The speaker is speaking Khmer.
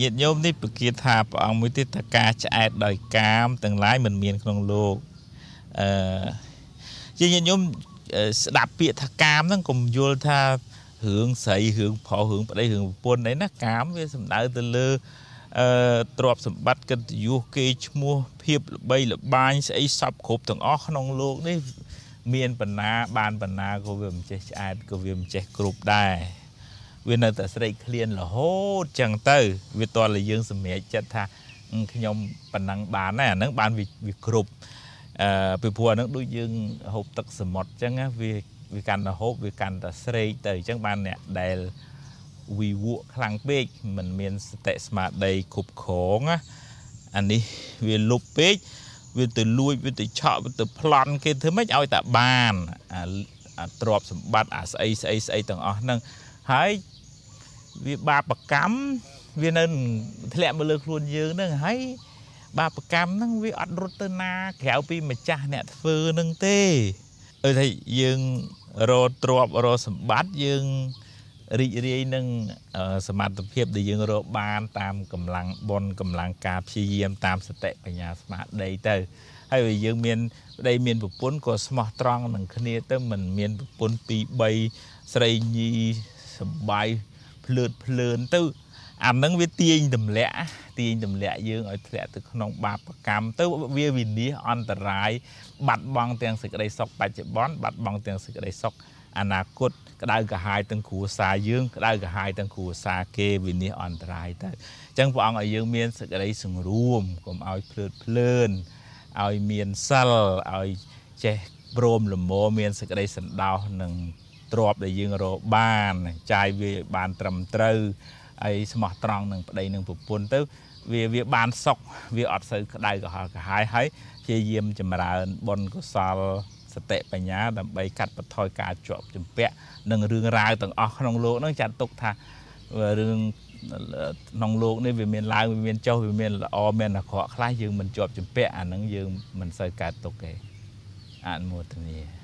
ញាតិញោមនេះប្រកាសថាព្រះអង្គមួយទៀតថាការឆ្អែតដោយកាមទាំងឡាយមិនមានក្នុងលោកអឺជាញាតិញោមស្ដាប់ពាក្យថាកាមហ្នឹងកុំយល់ថារឿងស្រីរឿងប្រុសរឿងប្តីរឿងប្រពន្ធអីណាកាមវាសំដៅទៅលើអឺទ្រព្យសម្បត្តិកិត្តិយសគេឈ្មោះភាពល្បីល្បាញស្អីសពគ្រប់ទាំងអស់ក្នុងលោកនេះមានបណ្ណាបានបណ្ណាក៏វាមិនចេះឆ្អែតក៏វាមិនចេះគ្រប់ដែរ វានៅតែស្រេកឃ្លានរហូតចឹងទៅ វាតលយើងសម្រេចចិត្តថាខ្ញុំប៉ុណ្ណឹងបានដែរអាហ្នឹងបានវាគ្រប់អឺពីព្រោះអាហ្នឹងដូចយើងហូបទឹកសមុទ្រចឹងណាវាវាកាន់តែហូបវាកាន់តែស្រេកទៅអញ្ចឹងបានអ្នកដែលវិវក់ខ្លាំងពេកមិនមានសតិស្មារតីគ្រប់គ្រងណាអានេះវាលុបពេកវាទៅលួចវាទៅឆក់វាទៅប្លន់គេធ្វើម៉េចឲ្យតែបានអាទ្របសម្បត្តិអាស្អីស្អីស្អីទាំងអស់ហ្នឹង ហើយវាបាបកម្មវានៅធ្លាក់មកលើខ្លួនយើងហ្នឹងហើយបាបកម្មហ្នឹងវាអត់រត់ទៅណាក្រៅពីម្ចាស់អ្នកធ្វើហ្នឹងទេអើថាយើងរកទ្របរកសម្បត្តិយើងរីករាយនឹងសមត្ថភាពដែលយើងរកបានតាមកម្លាំងបុណ្យកម្លាំងការព្យាយាមតាមសតិបញ្ញាស្មារតីទៅហើយយើងមានប្តីមានប្រពន្ធក៏ស្មោះត្រង់នឹងគ្នាទៅមិនមានប្រពន្ធ2 3ស្រីញី សំបាយភ្លើតភ្លើនទៅអានឹងវាទាញទម្លាក់ទាញទម្លាក់យើងឲ្យធ្លាក់ទៅក្នុងបាបកម្មទៅវាវិនិច្ឆ័យអន្តរាយបាត់បង់ទាំងសេចក្តីសុខបច្ចុប្បន្នបាត់បង់ទាំងសេចក្តីសុខអនាគតក្តៅក្រហាយទាំងគ្រួសារយើងក្តៅក្រហាយទាំងគ្រួសារគេវិនិច្ឆ័យអន្តរាយទៅអញ្ចឹងព្រះអង្គឲ្យយើងមានសេចក្តីសង្រួមកុំឲ្យភ្លើតភ្លើនឲ្យមានសិលឲ្យចេះព្រមលមមានសេចក្តីសន្តោសនឹង ទ្របដែលយើងរកបានចាយវាឲ្យបានត្រឹមត្រូវហើយស្មោះត្រង់នឹងប្តីនឹងប្រពន្ធទៅវាវាបានសុខវាអត់សូវក្តៅក្រហល់ក្រហាយហើយព្យាយាមចម្រើនបុណ្យកុសលសតិបញ្ញាដើម្បីកាត់បន្ថយការជាប់ជំពាក់នឹងរឿងរ៉ាវទាំងអស់ក្នុងលោកហ្នឹងចាត់ទុកថារឿងក្នុងលោកនេះវាមានឡើងវាមានចុះវាមានល្អមានអាក្រក់ខ្លះយើងមិនជាប់ជំពាក់អាហ្នឹងយើងមិនសូវកើតទុកទេអនុមោទនា